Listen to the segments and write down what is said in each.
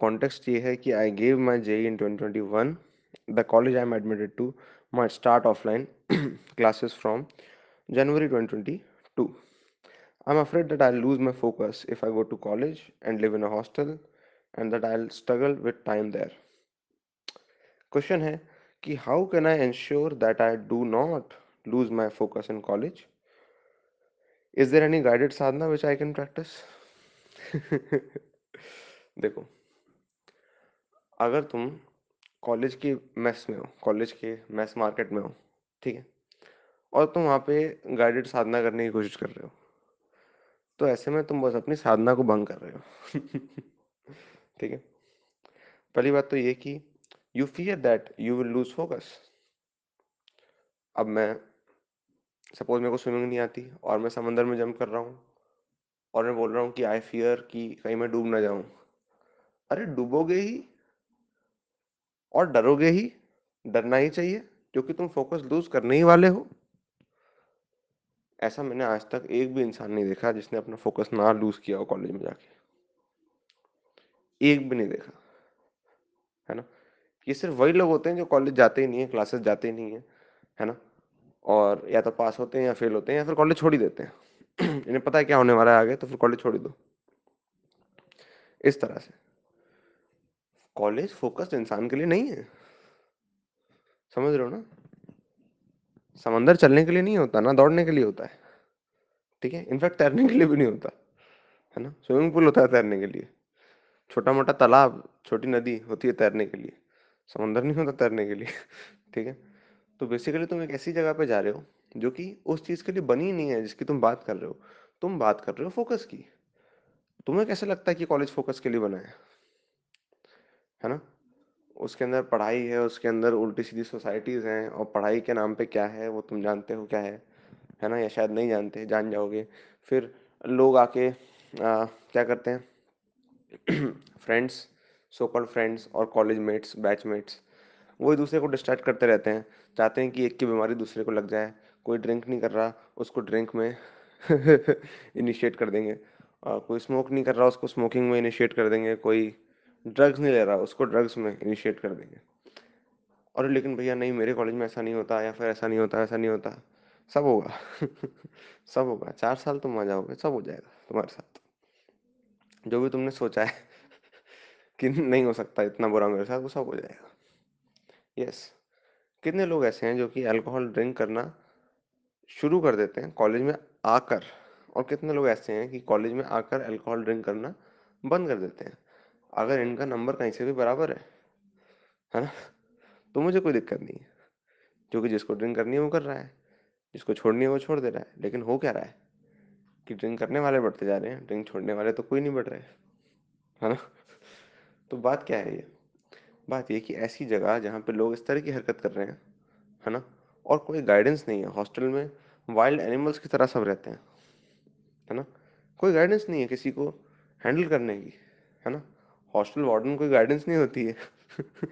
Context ये है कि I gave my J in twenty twenty one the college I am admitted to my start offline classes from January twenty twenty two I am afraid that I lose my focus if I go to college and live in hostel and that I struggle with time there question है कि how can I ensure that I do not lose my focus in college is there any guided sadhana which I can practice देखो अगर तुम college की mess में हो, college के mess market में हो, ठीक है, और तुम वहाँ पे गाइडेड साधना करने की कोशिश कर रहे हो तो ऐसे में तुम बस अपनी साधना को भंग कर रहे हो। ठीक है? पहली बात तो ये कि you fear that you will lose focus अब मैं सपोज़ मेरे को स्विमिंग नहीं आती और मैं समंदर में जंप कर रहा हूँ, और मैं बोल रहा हूँ कि आई फियर कि कहीं मैं डूब ना जाऊँ। अरे डूबोगे ही और डरोगे ही, डरना ही चाहिए, क्योंकि तुम फोकस लूज करने ही वाले हो। ऐसा मैंने आज तक एक भी इंसान नहीं देखा जिसने अपना फोकस ना लूज किया हो कॉलेज में जाके। एक भी नहीं देखा, है ना? ये सिर्फ़ वही लोग होते हैं जो कॉलेज जाते ही नहीं है क्लासेस जाते ही नहीं है है ना? और या तो पास होते हैं या फेल होते हैं या फिर कॉलेज छोड़ ही देते हैं। इन्हें पता है क्या होने वाला है आगे तो फिर कॉलेज छोड़ ही दो। इस तरह से। कॉलेज फोकस्ड इंसान के लिए नहीं है। समझ रहे हो ना? समंदर चलने के लिए नहीं होता, ना दौड़ने के लिए होता है। ठीक है? इनफैक्ट तैरने के लिए भी नहीं होता, है ना? स्विमिंग पूल होता है तैरने के लिए। छोटा मोटा तालाब, छोटी नदी होती है तैरने के लिए। समंदर नहीं होता तैरने के लिए, ठीक है? तो बेसिकली तुम एक ऐसी जगह पे जा रहे हो, जो कि उस चीज़ के लिए बनी नहीं है, जिसकी तुम बात कर रहे हो। तुम बात कर रहे हो फोकस की। तुम्हें कैसे लगता है कि कॉलेज फोकस के लिए बना है? है ना? उसके अंदर पढ़ाई है उसके अंदर उल्टी सीधी सोसाइटीज़ हैं और पढ़ाई के नाम पे क्या है वो तुम जानते हो क्या है? है ना? या शायद नहीं जानते जान जाओगे। फिर लोग आके आ, क्या करते हैं? फ्रेंड्स सो कॉल्ड फ्रेंड्स और कॉलेज मेट्स बैचमेट्स वो एक दूसरे को डिस्ट्रैक्ट करते रहते हैं। चाहते हैं कि एक की बीमारी दूसरे को लग जाए। कोई ड्रिंक नहीं कर रहा उसको ड्रिंक में इनिशिएट कर देंगे। और कोई स्मोक नहीं कर रहा उसको स्मोकिंग में इनिशिएट कर देंगे। कोई ड्रग्स नहीं ले रहा, उसको ड्रग्स में इनिशिएट कर देंगे। और लेकिन भैया, नहीं, मेरे कॉलेज में ऐसा नहीं होता, या फिर ऐसा नहीं होता, ऐसा नहीं होता। सब होगा। सब होगा। चार साल तुम आ जाओगे, सब हो जाएगा तुम्हारे साथ। जो भी तुमने सोचा है कि नहीं हो सकता, इतना बुरा मेरे साथ, वो सब हो जाएगा। यस कितने लोग ऐसे हैं जो कि अल्कोहल ड्रिंक करना शुरू कर देते हैं कॉलेज में आकर? और कितने लोग ऐसे हैं कि कॉलेज में आकर अल्कोहल ड्रिंक करना बंद कर देते हैं? अगर इनका नंबर कहीं से भी बराबर है है ना? तो मुझे कोई दिक्कत नहीं है, क्योंकि जिसको ड्रिंक करनी है वो कर रहा है, जिसको छोड़नी है वो छोड़ दे रहा है, लेकिन हो क्या रहा है कि ड्रिंक करने वाले बढ़ते जा रहे हैं ड्रिंक छोड़ने वाले तो कोई नहीं बढ़ रहे, है ना? तो बात क्या है ये? बात ये कि ऐसी जगह जहाँ पे लोग इस तरह की हरकत कर रहे हैं, है ना? और कोई गाइडेंस नहीं है हॉस्टल में वाइल्ड एनिमल्स की तरह सब रहते हैं, है ना? कोई गाइडेंस नहीं है किसी को हैंडल करने की, है ना? हॉस्टल वार्डन कोई गाइडेंस नहीं होती है।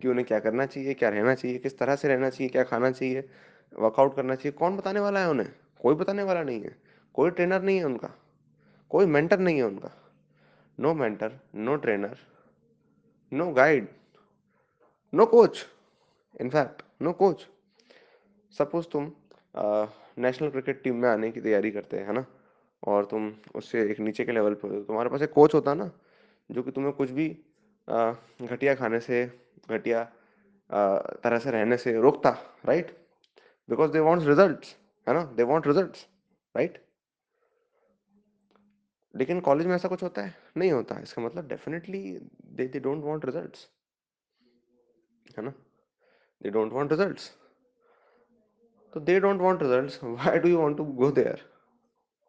कि उन्हें क्या करना चाहिए, क्या रहना चाहिए, किस तरह से रहना चाहिए, क्या खाना चाहिए वर्कआउट करना चाहिए, कौन बताने वाला है उन्हें? कोई बताने वाला नहीं है। कोई ट्रेनर नहीं है उनका। कोई मेंटर नहीं है उनका। No mentor no trainer no guide no coach in fact no coach suppose तुम नेशनल क्रिकेट टीम में आने की तैयारी करते हैं, है ना? और तुम उससे एक नीचे के लेवल पर तुम्हारे पास एक कोच होता है ना जो कि तुम्हें कुछ भी घटिया खाने से, घटिया तरह से रहने से रोकता right because they want result है ना? दे वॉन्ट रिज़ल्ट राइट लेकिन कॉलेज में ऐसा कुछ होता है? नहीं होता। इसका मतलब definitely they they don't want results है ना? दे डोंट वांट रिजल्ट्स तो they don't want results why do you want to go there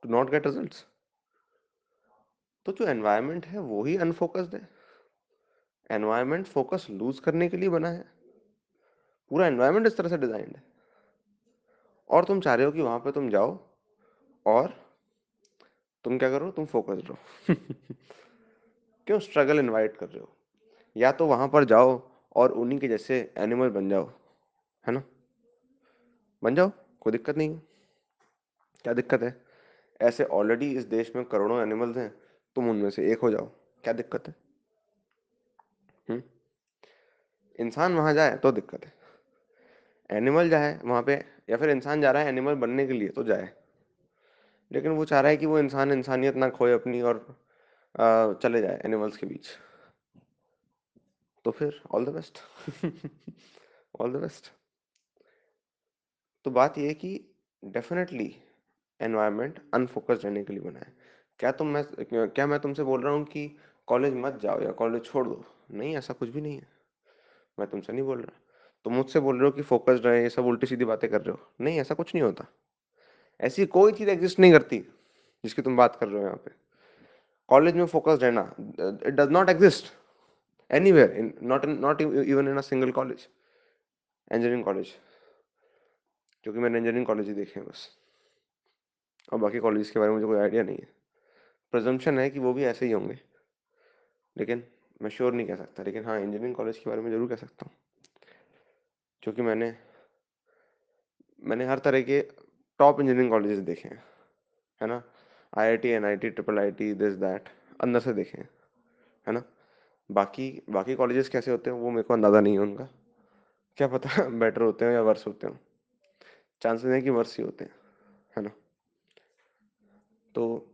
to not get results तो जो एनवायरनमेंट है, वो ही अनफोकस्ड है। एनवायरनमेंट फोकस लूज करने के लिए बना है। पूरा एनवायरनमेंट इस तरह से डिजाइंड है। और तुम चाह रहे हो कि वहाँ पे तुम जाओ और तुम क्या करो, तुम फोकस रहो। क्यों स्ट्रगल इनवाइट कर रहे हो? या तो वहाँ पर जाओ और उन्हीं के जैसे एनिमल बन जाओ, है ना? बन जाओ, कोई दिक्कत नहीं क्या दिक्कत है? ऐसे ऑलरेडी इस देश में करोड़ों एनिमल्स हैं तुम उनमें से एक हो जाओ क्या दिक्कत है? इंसान वहाँ जाए तो दिक्कत है। एनिमल जाए वहाँ पे या फिर इंसान जा रहा है एनिमल बनने के लिए तो जाए। लेकिन वो चाह रहा है कि वो इंसान इंसानियत ना खोए अपनी और अ, चले जाए एनिमल्स के बीच। तो फिर all the best all the best. तो बात ये है कि डेफ़िनेटली एनवायरनमेंट अनफ़ोकस्ड रहने के लिए बना है। क्या तुम मैं क्या मैं तुमसे बोल रहा हूँ कि कॉलेज मत जाओ या कॉलेज छोड़ दो? नहीं, ऐसा कुछ भी नहीं है। मैं तुमसे नहीं बोल रहा। तुम मुझसे बोल रहे हो कि फ़ोकस्ड रहे ये सब उल्टी-सीधी बातें कर रहे हो। नहीं, ऐसा कुछ नहीं होता। ऐसी कोई चीज़ एग्जिस्ट नहीं करती, जिसकी तुम बात कर रहे हो यहाँ पे। कॉलेज में फ़ोकस्ड रहना it does not exist anywhere in not not even in a single college. Engineering college. क्योंकि मैंने इंजीनियरिंग कॉलेज ही देखे हैं बस। और बाकी कॉलेज के बारे में मुझे कोई आइडिया नहीं है। प्रिज़म्पशन है कि वो भी ऐसे ही होंगे। लेकिन मैं श्योर नहीं कह सकता। लेकिन हाँ, इंजीनियरिंग कॉलेज के बारे में ज़रूर कह सकता हूँ। क्योंकि मैंने मैंने हर तरह के टॉप इंजीनियरिंग कॉलेजेस देखे हैं, है ना? IIT, NIT, triple IT, this that अंदर से देखे हैं, है ना? बाकी बाकी कॉलेजेस कैसे होते हैं वो मेरे को अंदाज़ा नहीं है उनका। क्या पता बेटर होते हो या वर्स होते हो। चांसेस हैं कि वर्स ही होते हैं, है ना? तो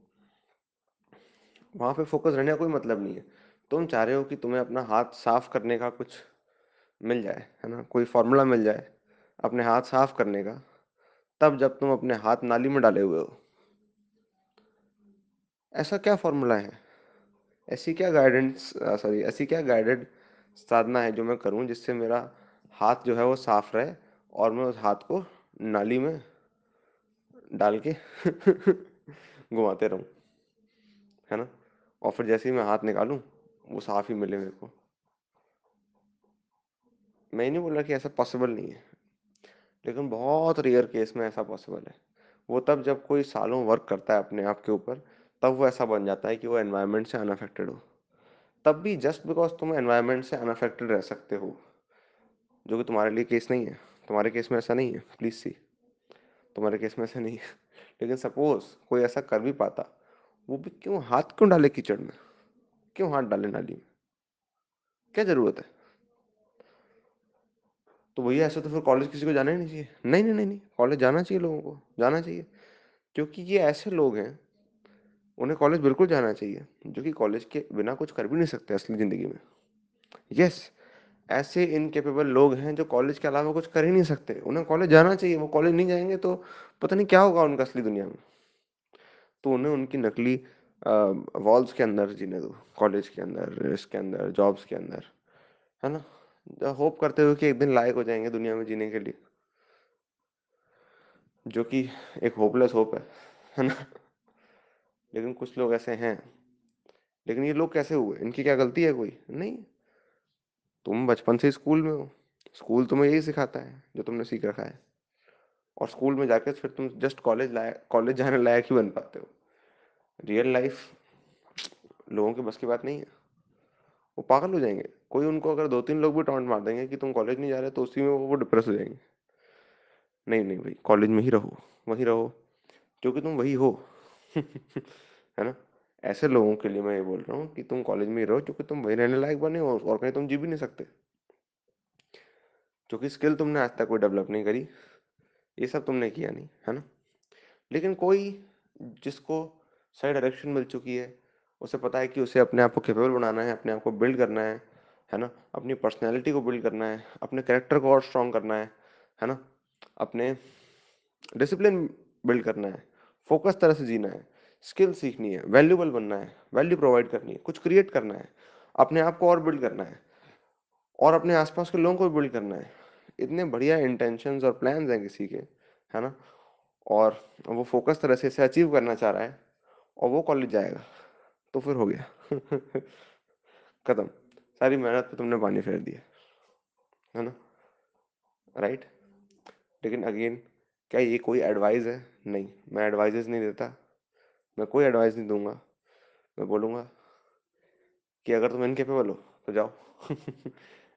वहाँ पे फ़ोकस रहने का कोई मतलब नहीं है। तुम चाह रहे हो कि तुम्हें अपना हाथ साफ़ करने का कुछ मिल जाए, है ना? कोई फ़ॉर्मूला मिल जाए अपने हाथ साफ़ करने का, तब जब तुम अपने हाथ नाली में डाले हुए हो। ऐसा क्या फ़ॉर्मूला है? ऐसी क्या गाइडेंस सॉरी ऐसी क्या गाइडेड साधना है जो मैं करूँ जिससे मेरा हाथ जो है वो साफ़ रहे और मैं उस हाथ को नाली में डाल के घुमाते रहूँ, है ना? और फिर जैसे ही मैं हाथ निकालूँ, वो साफ़ ही मिले मेरे को। मैं नहीं बोल रहा कि ऐसा पॉसिबल नहीं है, लेकिन बहुत रेयर केस में ऐसा पॉसिबल है। वो तब जब कोई सालों वर्क करता है अपने आप के ऊपर, तब वो ऐसा बन जाता है कि वो एनवायरनमेंट से अनअफेक्टेड हो। तब भी जस्ट बिकॉज़ तुम एनवायरनमेंट से अनअफेक्टेड रह सकते हो, जो कि तुम्हारे लिए केस नहीं है। तुम्हारे केस में ऐसा नहीं है, प्लीज़ सी तुम्हारे केस में ऐसा नहीं है। लेकिन सपोज़ कोई ऐसा कर भी पाता, वो भी क्यों हाथ क्यों डाले कीचड़ में? क्यों हाथ डाले नाली में? क्या ज़रूरत है? तो भैया ऐसा तो फिर कॉलेज किसी को जाना ही नहीं चाहिए। नहीं, नहीं, नहीं, नहीं, कॉलेज जाना चाहिए लोगों को, जाना चाहिए। क्योंकि ये ऐसे लोग हैं, उन्हें कॉलेज बिल्कुल जाना चाहिए, जो कि कॉलेज के बिना कुछ कर भी नहीं सकते असली ज़िंदगी में। यस, ऐसे इनकेपेबल लोग हैं जो कॉलेज के अलावा कुछ कर ही नहीं सकते। उन्हें कॉलेज जाना चाहिए, वो कॉलेज नहीं जाएँगे तो पता नहीं क्या होगा उनका असली दुनिया में। तो उन्हें उनकी नकली वॉल्स के अंदर जीने दो, कॉलेज के अंदर, इसके अंदर, जॉब्स के अंदर, है ना? होप करते हुए कि एक दिन लायक हो जाएँगे दुनिया में जीने के लिए। जो कि एक होपलेस होप है, है ना? लेकिन कुछ लोग ऐसे हैं। लेकिन ये लोग कैसे हुए? इनकी क्या गलती है कोई? नहीं। तुम बचपन से स्कूल में हो। स्कूल तुम्हें यही सिखाता है, जो तुमने सीख रखा है। और स्कूल में जाके फिर तुम जस्ट कॉलेज लायक कॉलेज जाने लायक ही बन पाते हो। रियल लाइफ लोगों के बस की बात नहीं है। वो पागल हो जाएँगे कोई उनको अगर 2-3 लोग भी टॉन्ट मार देंगे कि तुम कॉलेज नहीं जा रहे, तो उसी में वो वो डिप्रेस हो जाएँगे नहीं, नहीं भाई कॉलेज में ही रहो, वहीं रहो, क्योंकि तुम वही हो। है ना? ऐसे लोगों के लिए मैं ये बोल रहा हूँ कि तुम कॉलेज में ही रहो क्योंकि तुम वही रहने लायक बने हो और कहीं तुम जी भी नहीं सकते। क्योंकि स्किल तुमने आज तक कोई डेवलप नहीं करी, ये सब तुमने किया नहीं, है ना? लेकिन कोई जिसको सही डायरेक्शन मिल चुकी है, उसे पता है कि उसे अपने आप को कैपेबल बनाना है, अपने आप को बिल्ड करना है, है ना? अपनी पर्सनैलिटी को बिल्ड करना है, अपने कैरेक्टर को और स्ट्रॉन्ग करना है, है ना? अपने डिसिप्लिन बिल्ड करना है, फ़ोकस तरह से जीना है, स्किल सीखनी है, वैल्यूबल बनना है, वैल्यू प्रोवाइड करनी है, कुछ क्रिएट करना है, अपने आप को और बिल्ड करना है और अपने आस-पास के लोगों को बिल्ड करना है। इतने बढ़िया इंटेंशंस और प्लान्स हैं किसी के, है ना? और वो फ़ोकस तरह से इसे अचीव करना चाह रहा है और वो कॉलेज जाएगा, तो फिर हो गया। खत्म। सारी मेहनत पे तुमने पानी फेर दिया। है ना? राइट? लेकिन अगेन क्या ये कोई एडवाइस है? नहीं, मैं एडवाइसेज़ नहीं देता। मैं कोई एडवाइस नहीं दूँगा मैं बोलूँगा कि अगर तुम इनकेपेबल हो, तो जाओ।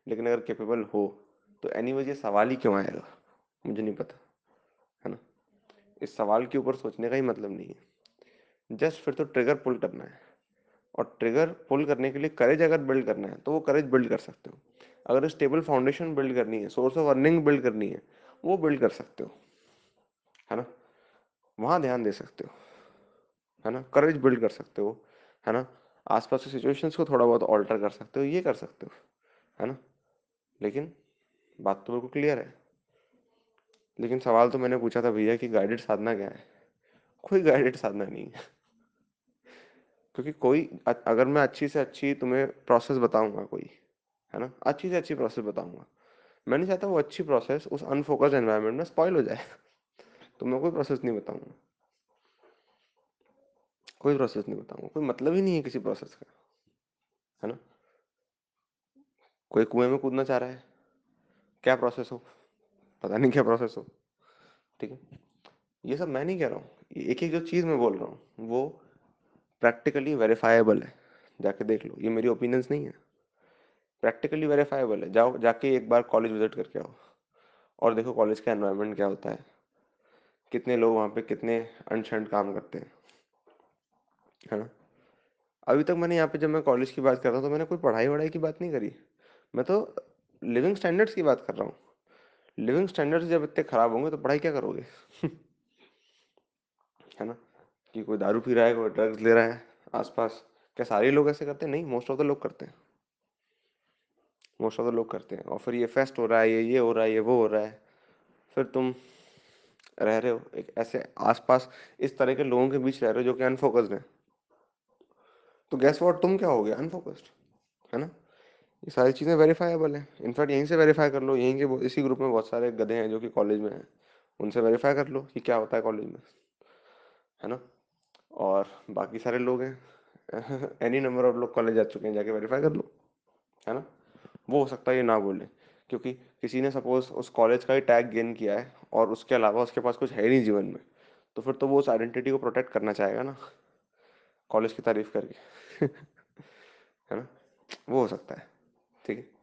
लेकिन अगर कैपेबल हो, तो एनीवेज़ ये सवाल ही क्यों आएगा? मुझे नहीं पता। है ना? इस सवाल के ऊपर सोचने का ही मतलब नहीं है। जस्ट फिर तो ट्रिगर पुल करना है। और ट्रिगर पुल करने के लिए करेज अगर बिल्ड करना है तो वो करेज बिल्ड कर सकते हो अगर स्टेबल फाउंडेशन बिल्ड करनी है सोर्स ऑफ़ अर्निंग बिल्ड करनी है, वो बिल्ड कर सकते हो, है ना वहाँ ध्यान दे सकते हो, है ना करेज बिल्ड कर सकते हो, है ना आसपास के सिचुएशंस को थोड़ा बहुत ऑल्टर कर सकते हो, ये कर सकते हो, है ना लेकिन बात तो बिल्कुल क्लियर है। लेकिन सवाल तो मैंने पूछा था भैया कि गाइडेड साधना क्या है? कोई गाइडेड साधना नहीं है। क्योंकि कोई अगर मैं अच्छी से अच्छी तुम्हें प्रोसेस बताऊँगा कोई, है ना? अच्छी से अच्छी प्रोसेस बताऊँगा। मैं नहीं चाहता वो अच्छी प्रोसेस उस अनफोकस्ड एनवायरनमेंट में स्पॉइल हो जाए। तो मैं कोई प्रोसेस नहीं बताऊँगा। कोई प्रोसेस नहीं बताऊँगा। कोई मतलब ही नहीं है किसी प्रोसेस का, है ना? कोई कुएँ में कूदना चाह रहा है। क्या प्रोसेस हो? पता नहीं क्या प्रोसेस हो। ठीक है? ये सब मैं नहीं कह रहा हूँ। एक एक जो चीज़ मैं बोल रहा हूँ, वो प्रैक्टिकली वेरीफाइबल है। जाके देख लो। ये मेरी ओपिनियंस नहीं है। प्रैक्टिकली वेरीफाइबल है। जाओ, जाके एक बार कॉलेज विज़िट करके आओ। और देखो कॉलेज का एनवायरनमेंट क्या होता है। कितने लोग वहाँ पे कितने अनशंड काम करते हैं। है ना? अभी तक मैंने यहाँ पे जब मैं कॉलेज की बात कर रहा हूँ तो मैंने कोई पढ़ाई वढ़ाई की बात नहीं करी। मैं तो लिविंग स्टैंडर्ड्स की बात कर रहा हूँ। लिविंग स्टैंडर्ड्स जब इतने ख़राब होंगे तो पढ़ाई क्या करोगे? है ना? कि कोई दारू पी रहा है, कोई ड्रग्स ले रहा है, आसपास। क्या सारे लोग ऐसे करते हैं? नहीं मोस्ट ऑफ़ द लोग करते हैं। मोस्ट ऑफ़ द लोग करते हैं। और फिर ये फेस्ट हो रहा है, ये ये हो रहा है, ये वो हो रहा है। फिर तुम रह रहे हो एक ऐसे आसपास, इस तरह के लोगों के बीच रह रहे हो जो कि अनफोकस्ड हैं। तो गैस वॉट तुम क्या हो गया अनफोकस्ड है ना? ये सारी चीज़ें वेरीफाइबल हैं। इनफैक्ट यहीं से वेरीफाई कर लो, यहीं के इसी ग्रुप में बहुत सारे गधे हैं जो कि कॉलेज में हैं। उनसे वेरीफाई कर लो कि क्या होता है कॉलेज में, है ना? और बाकी सारे लोग हैं। एनी नंबर ऑफ़ लोग कॉलेज जा चुके हैं, जाके वेरीफाई कर लो, है ना? वो हो सकता है ये ना बोले, क्योंकि किसी ने सपोज़ उस कॉलेज का ही टैग गेन किया है और उसके अलावा उसके पास कुछ है नहीं जीवन में तो फिर तो वो उस आइडेंटिटी को प्रोटेक्ट करना चाहेगा ना कॉलेज की तारीफ़ करके। है ना? वो हो सकता है। ठीक है